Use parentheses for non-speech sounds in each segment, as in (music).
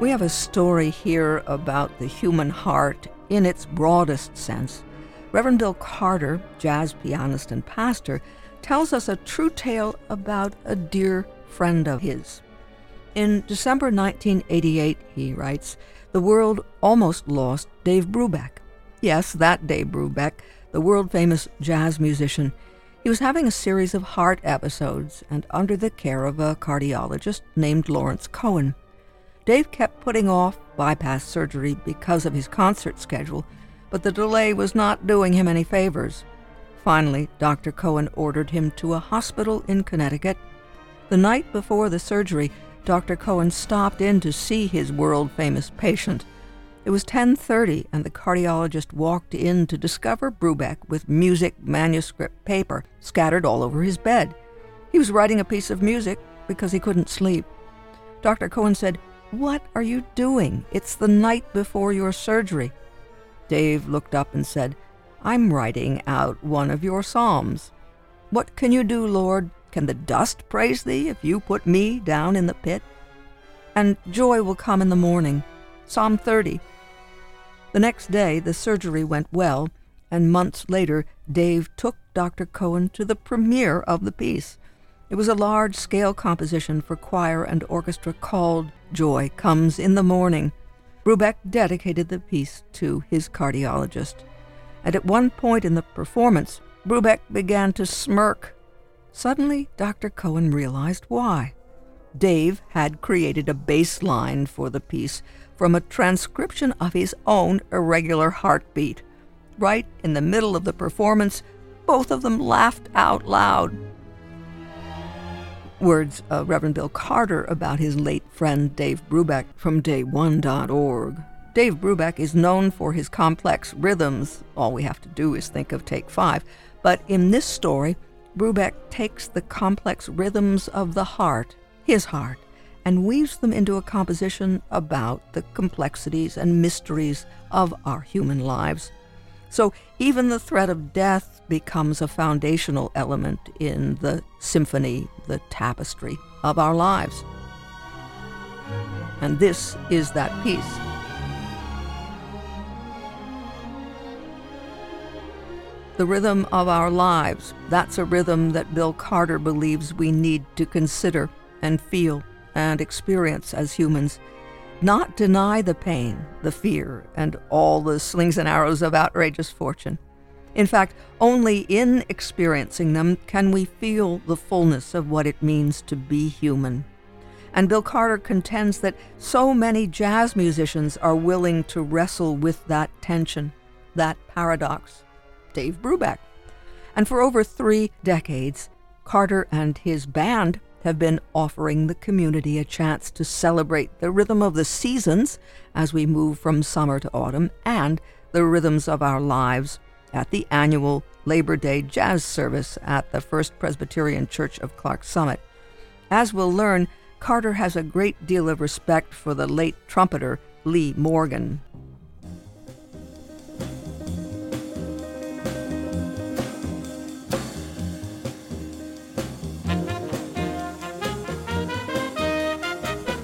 We have a story here about the human heart in its broadest sense. Reverend Bill Carter, jazz pianist and pastor, tells us a true tale about a dear friend of his. In December 1988, he writes, the world almost lost Dave Brubeck. Yes, that Dave Brubeck, the world famous jazz musician. He was having a series of heart episodes and under the care of a cardiologist named Lawrence Cohen. Dave kept putting off bypass surgery because of his concert schedule, but the delay was not doing him any favors. Finally, Dr. Cohen ordered him to a hospital in Connecticut. The night before the surgery, Dr. Cohen stopped in to see his world-famous patient. It was 10:30 and the cardiologist walked in to discover Brubeck with music manuscript paper scattered all over his bed. He was writing a piece of music because he couldn't sleep. Dr. Cohen said, what are you doing? It's the night before your surgery. Dave looked up and said, I'm writing out one of your psalms. What can you do, Lord? Can the dust praise thee if you put me down in the pit? And joy will come in the morning. Psalm 30. The next day, the surgery went well, and months later, Dave took Dr. Cohen to the premiere of the piece. It was a large scale composition for choir and orchestra called Joy Comes in the Morning. Brubeck dedicated the piece to his cardiologist. And at one point in the performance, Brubeck began to smirk. Suddenly, Dr. Cohen realized why. Dave had created a bass line for the piece from a transcription of his own irregular heartbeat. Right in the middle of the performance, both of them laughed out loud words of Reverend Bill Carter about his late friend Dave Brubeck from day1.org. Dave Brubeck is known for his complex rhythms. All we have to do is think of Take Five. But in this story, Brubeck takes the complex rhythms of the heart, his heart, and weaves them into a composition about the complexities and mysteries of our human lives. So even the threat of death becomes a foundational element in the symphony, the tapestry of our lives. And this is that piece. The rhythm of our lives, that's a rhythm that Bill Carter believes we need to consider and feel and experience as humans not deny the pain, the fear, and all the slings and arrows of outrageous fortune. In fact, only in experiencing them can we feel the fullness of what it means to be human. And Bill Carter contends that so many jazz musicians are willing to wrestle with that tension, that paradox. Dave Brubeck. And for over three decades, Carter and his band have been offering the community a chance to celebrate the rhythm of the seasons as we move from summer to autumn and the rhythms of our lives at the annual Labor Day Jazz Service at the First Presbyterian Church of Clarks Summit. As we'll learn, Carter has a great deal of respect for the late trumpeter Lee Morgan.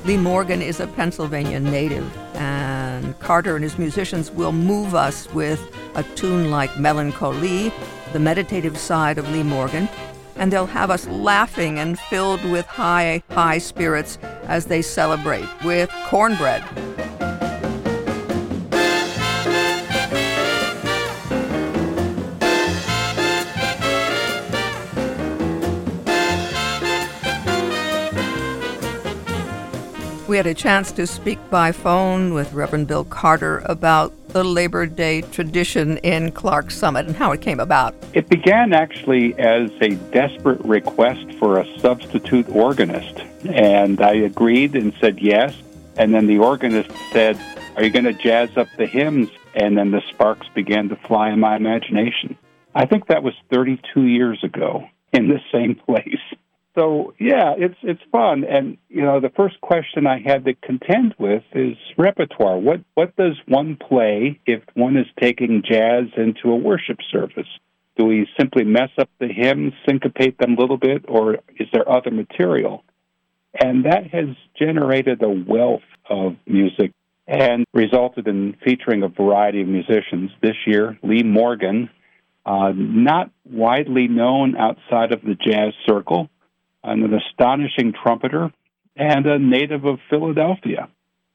Lee Morgan is a Pennsylvania native, and Carter and his musicians will move us with a tune like Melancholee, the meditative side of Lee Morgan, and they'll have us laughing and filled with high, high spirits as they celebrate with cornbread. We had a chance to speak by phone with Reverend Bill Carter about the Labor Day tradition in Clarks Summit and how it came about. It began actually as a desperate request for a substitute organist. And I agreed and said yes. And then the organist said, Are you going to jazz up the hymns? And then the sparks began to fly in my imagination. I think that was 32 years ago in the same (laughs) place. So yeah, it's it's fun, and you know the first question I had to contend with is repertoire. What what does one play if one is taking jazz into a worship service? Do we simply mess up the hymns, syncopate them a little bit, or is there other material? And that has generated a wealth of music and resulted in featuring a variety of musicians. This year, Lee Morgan, uh, not widely known outside of the jazz circle, an astonishing trumpeter, and a native of Philadelphia.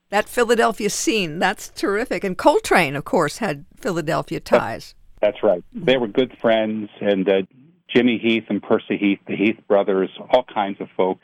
That Philadelphia scene, that's terrific. And Coltrane, of course, had Philadelphia ties. That's right. They were good friends, and uh, Jimmy Heath and Percy Heath, the Heath brothers, all kinds of folk,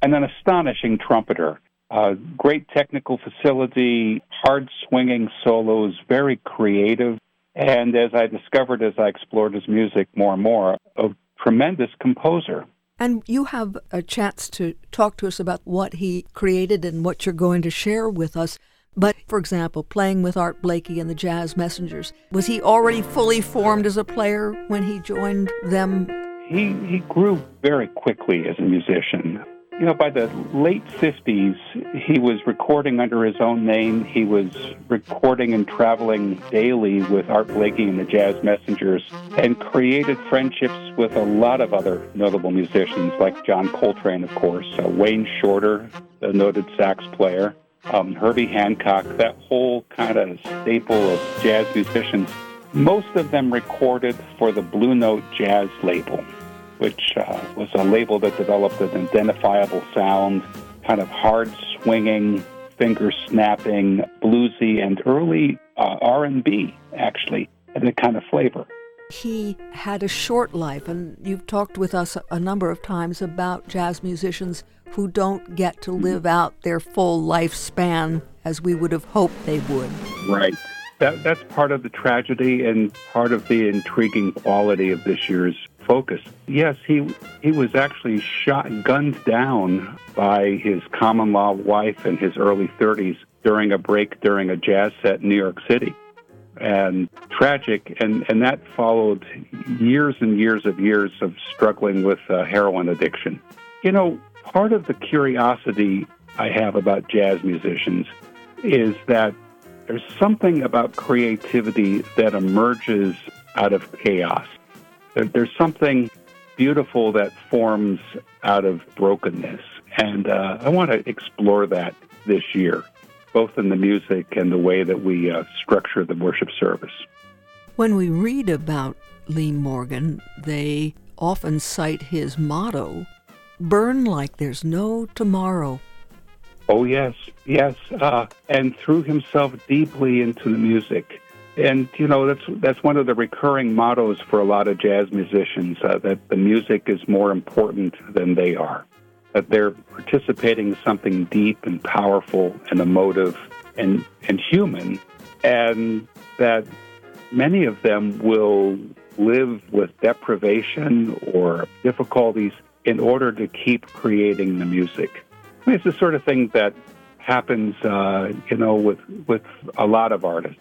and an astonishing trumpeter. Uh, great technical facility, hard swinging solos, very creative, and as I discovered as I explored his music more and more, a tremendous composer. And you have a chance to talk to us about what he created and what you're going to share with us. But, for example, playing with Art Blakey and the Jazz Messengers, was he already fully formed as a player when he joined them? He, he grew very quickly as a musician. You know, by the late 50s, he was recording under his own name. He was recording and traveling daily with Art Blakey and the Jazz Messengers and created friendships with a lot of other notable musicians, like John Coltrane, of course, uh, Wayne Shorter, the noted sax player, um, Herbie Hancock, that whole kind of staple of jazz musicians. Most of them recorded for the Blue Note Jazz label which uh, was a label that developed an identifiable sound, kind of hard swinging, finger snapping, bluesy, and early uh, R&B actually, and a kind of flavor. He had a short life, and you've talked with us a number of times about jazz musicians who don't get to mm-hmm. live out their full lifespan as we would have hoped they would. Right. That, that's part of the tragedy and part of the intriguing quality of this year's focus. Yes, he he was actually shot, gunned down by his common law wife in his early 30s during a break during a jazz set in New York City, and tragic. And and that followed years and years of years of struggling with uh, heroin addiction. You know, part of the curiosity I have about jazz musicians is that there's something about creativity that emerges out of chaos. There's something beautiful that forms out of brokenness. And uh, I want to explore that this year, both in the music and the way that we uh, structure the worship service. When we read about Lee Morgan, they often cite his motto burn like there's no tomorrow. Oh, yes, yes. Uh, and threw himself deeply into the music and you know that's that's one of the recurring mottos for a lot of jazz musicians uh, that the music is more important than they are. That they're participating in something deep and powerful and emotive and and human and that many of them will live with deprivation or difficulties in order to keep creating the music. I mean, it's the sort of thing that happens uh, you know with with a lot of artists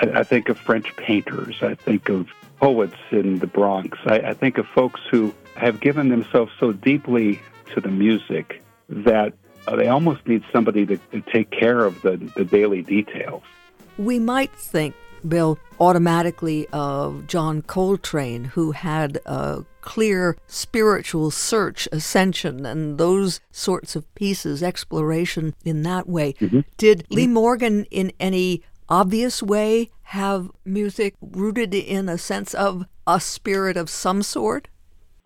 I, I think of French painters. I think of poets in the Bronx. I, I think of folks who have given themselves so deeply to the music that uh, they almost need somebody to, to take care of the, the daily details. We might think, Bill, automatically of John Coltrane, who had a clear spiritual search, ascension, and those sorts of pieces, exploration in that way. Mm-hmm. Did mm-hmm. Lee Morgan, in any obvious way have music rooted in a sense of a spirit of some sort?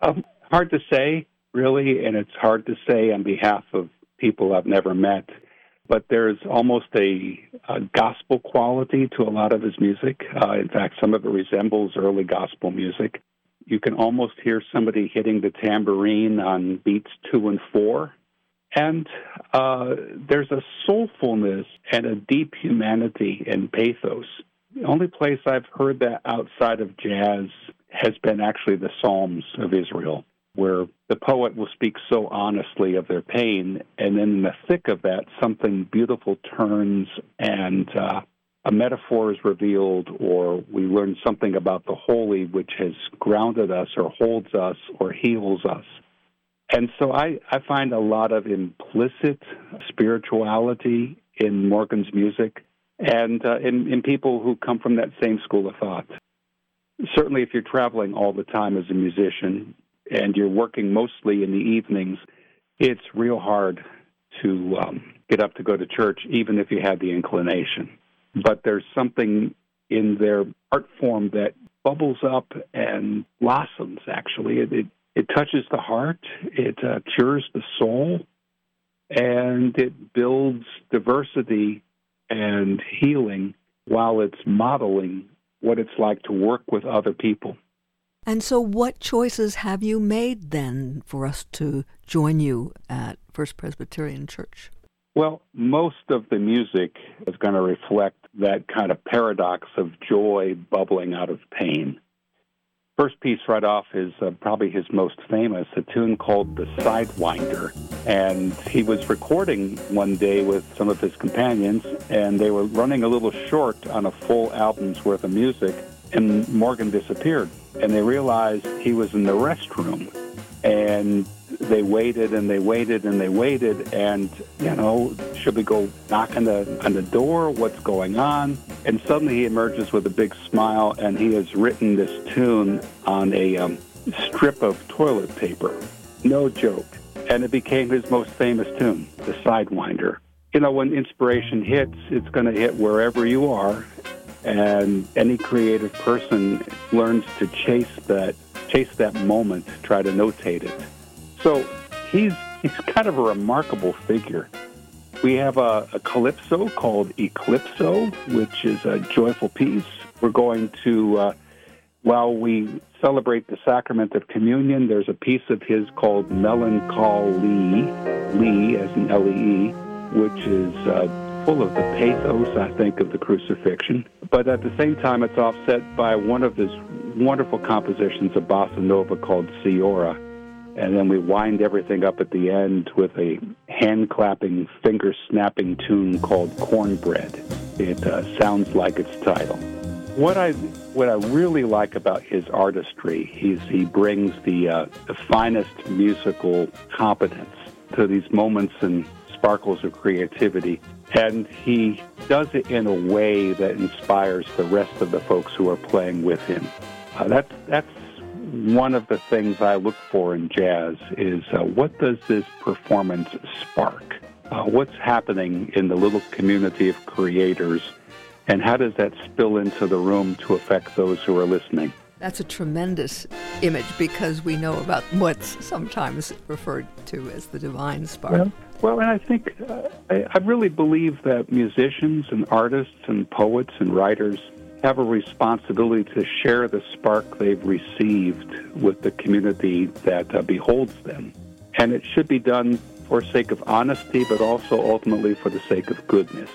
Um, hard to say, really, and it's hard to say on behalf of people I've never met. But there's almost a, a gospel quality to a lot of his music. Uh, in fact, some of it resembles early gospel music. You can almost hear somebody hitting the tambourine on beats two and four and uh, there's a soulfulness and a deep humanity and pathos. The only place I've heard that outside of jazz has been actually the Psalms of Israel, where the poet will speak so honestly of their pain, and then in the thick of that, something beautiful turns and uh, a metaphor is revealed, or we learn something about the holy which has grounded us, or holds us, or heals us. And so I, I find a lot of implicit spirituality in Morgan's music and uh, in, in people who come from that same school of thought. Certainly, if you're traveling all the time as a musician and you're working mostly in the evenings, it's real hard to um, get up to go to church, even if you had the inclination. But there's something in their art form that bubbles up and blossoms, actually. It, it, it touches the heart, it uh, cures the soul, and it builds diversity and healing while it's modeling what it's like to work with other people. And so, what choices have you made then for us to join you at First Presbyterian Church? Well, most of the music is going to reflect that kind of paradox of joy bubbling out of pain. First piece right off is uh, probably his most famous, a tune called The Sidewinder. And he was recording one day with some of his companions, and they were running a little short on a full album's worth of music, and Morgan disappeared. And they realized he was in the restroom. And they waited and they waited and they waited and you know should we go knock on the on the door? What's going on? And suddenly he emerges with a big smile and he has written this tune on a um, strip of toilet paper. No joke. And it became his most famous tune the sidewinder. You know when inspiration hits it's going to hit wherever you are. And any creative person learns to chase that chase that moment try to notate it so he's he's kind of a remarkable figure. We have a, a calypso called Eclipso, which is a joyful piece. We're going to, uh, while we celebrate the sacrament of communion, there's a piece of his called Melancholee, Lee as in L-E-E, which is uh, full of the pathos, I think, of the crucifixion. But at the same time, it's offset by one of his wonderful compositions, a bossa nova called Ceora and then we wind everything up at the end with a hand clapping, finger snapping tune called Cornbread. It uh, sounds like its title. What I what I really like about his artistry, he's he brings the uh, the finest musical competence to these moments and sparkles of creativity, and he does it in a way that inspires the rest of the folks who are playing with him. Uh, that's that's one of the things I look for in jazz is uh, what does this performance spark? Uh, what's happening in the little community of creators, and how does that spill into the room to affect those who are listening? That's a tremendous image because we know about what's sometimes referred to as the divine spark. Well, well and I think uh, I, I really believe that musicians and artists and poets and writers have a responsibility to share the spark they've received with the community that uh, beholds them. And it should be done for sake of honesty, but also ultimately for the sake of goodness.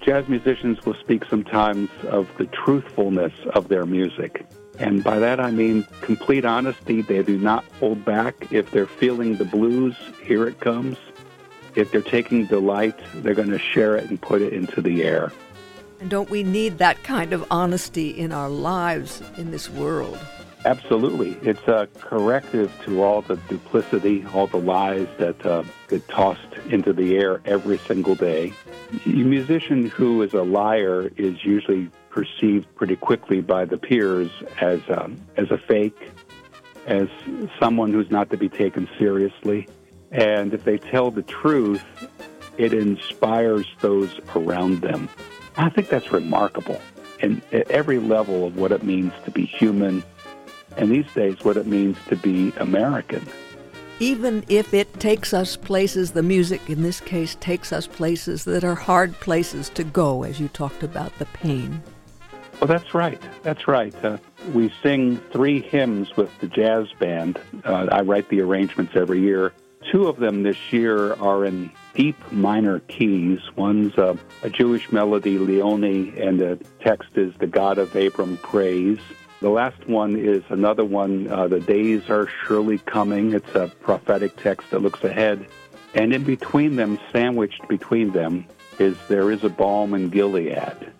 Jazz musicians will speak sometimes of the truthfulness of their music. And by that I mean complete honesty. They do not hold back. If they're feeling the blues, here it comes. If they're taking delight, they're going to share it and put it into the air. And don't we need that kind of honesty in our lives in this world? Absolutely. It's a corrective to all the duplicity, all the lies that uh, get tossed into the air every single day. A musician who is a liar is usually perceived pretty quickly by the peers as, um, as a fake, as someone who's not to be taken seriously. And if they tell the truth, it inspires those around them. I think that's remarkable. And at every level of what it means to be human, and these days what it means to be American. Even if it takes us places, the music in this case takes us places that are hard places to go, as you talked about the pain. Well, that's right. That's right. Uh, we sing three hymns with the jazz band. Uh, I write the arrangements every year. Two of them this year are in deep minor keys. One's a, Jewish melody, Leoni, and the text is The God of Abram Praise. The last one is another one, uh, The Days Are Surely Coming. It's a prophetic text that looks ahead. And in between them, sandwiched between them, is There is a Balm in Gilead.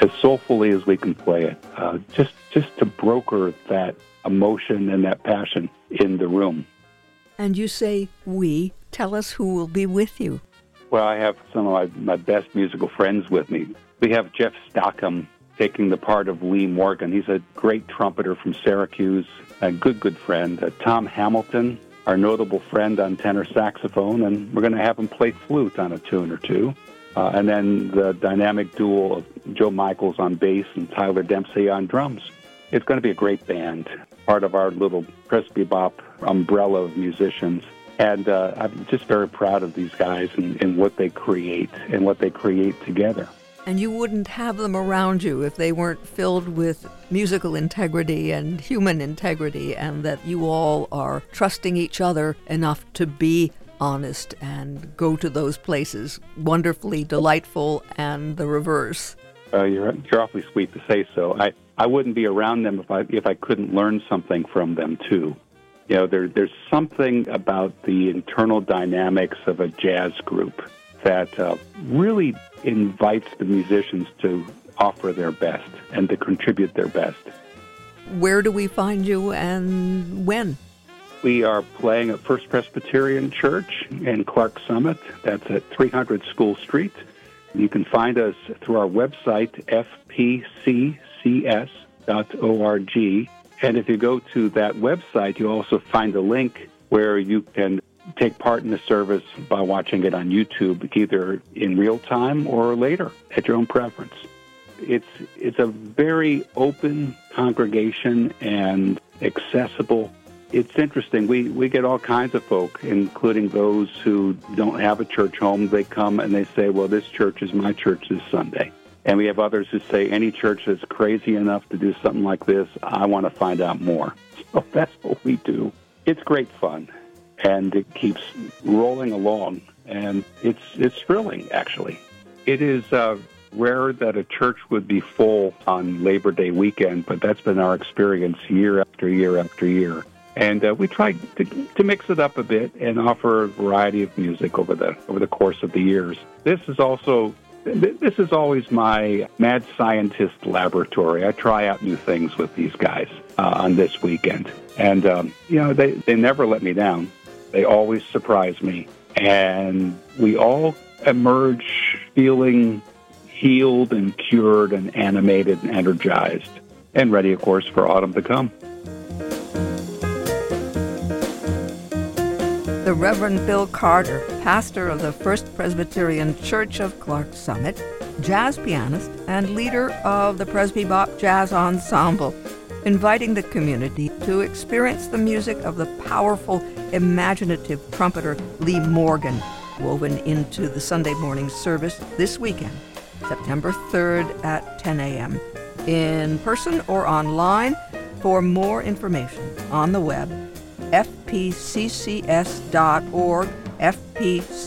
As soulfully as we can play it, uh, just, just to broker that emotion and that passion in the room. And you say we. Tell us who will be with you. Well, I have some of my, my best musical friends with me. We have Jeff Stockham taking the part of Lee Morgan. He's a great trumpeter from Syracuse, a good, good friend. Uh, Tom Hamilton, our notable friend on tenor saxophone, and we're going to have him play flute on a tune or two. Uh, and then the dynamic duo of Joe Michaels on bass and Tyler Dempsey on drums. It's going to be a great band, part of our little Presbybop umbrella of musicians. And uh, I'm just very proud of these guys and, and what they create and what they create together. And you wouldn't have them around you if they weren't filled with musical integrity and human integrity, and that you all are trusting each other enough to be honest and go to those places wonderfully delightful and the reverse. Uh, you're you're awfully sweet to say so. I, I wouldn't be around them if I if I couldn't learn something from them too. You know, there there's something about the internal dynamics of a jazz group that uh, really invites the musicians to offer their best and to contribute their best. Where do we find you and when? We are playing at First Presbyterian Church in Clarks Summit. That's at 300 School Street. You can find us through our website, fpccs.org. And if you go to that website, you also find a link where you can take part in the service by watching it on YouTube, either in real time or later at your own preference. It's, it's a very open congregation and accessible it's interesting. We we get all kinds of folk, including those who don't have a church home. They come and they say, "Well, this church is my church this Sunday." And we have others who say, "Any church that's crazy enough to do something like this, I want to find out more." (laughs) So that's what we do. It's great fun, and it keeps rolling along, and it's it's thrilling actually. It is. Uh, rare that a church would be full on Labor Day weekend, but that's been our experience year after year after year. And uh, we try to, to mix it up a bit and offer a variety of music over the over the course of the years. This is also this is always my mad scientist laboratory. I try out new things with these guys uh, on this weekend, and um, you know they they never let me down. They always surprise me, and we all emerge feeling healed and cured and animated and energized and ready, of course, for autumn to come. The Reverend Bill Carter, pastor of the First Presbyterian Church of Clarks Summit, jazz pianist, and leader of the Presbybop Jazz Ensemble, inviting the community to experience the music of the powerful, imaginative trumpeter Lee Morgan, woven into the Sunday morning service this weekend, September 3rd at 10 a.m. In person or online, for more information on the web, fpccs.org, fpccs.org.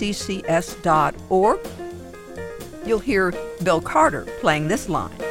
You'll hear Bill Carter playing this line.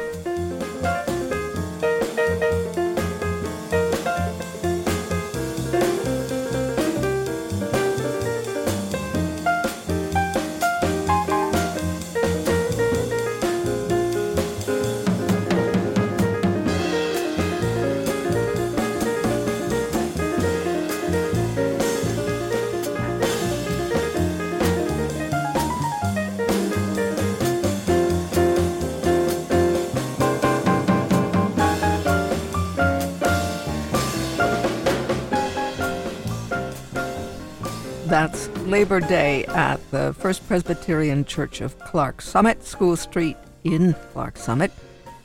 That's Labor Day at the First Presbyterian Church of Clarks Summit, School Street in Clarks Summit.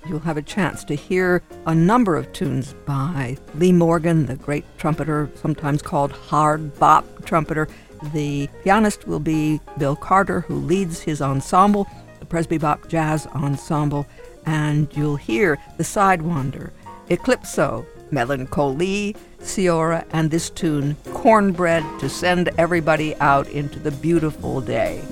You'll have a chance to hear a number of tunes by Lee Morgan, the great trumpeter, sometimes called hard bop trumpeter. The pianist will be Bill Carter, who leads his ensemble, the Presbybop Jazz Ensemble, and you'll hear the Sidewinder, Eclipso, Melancholee, Ceora, and this tune, Cornbread, to send everybody out into the beautiful day.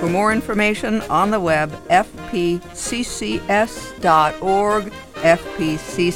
For more information on the web, fpccs.org, fpccs.org.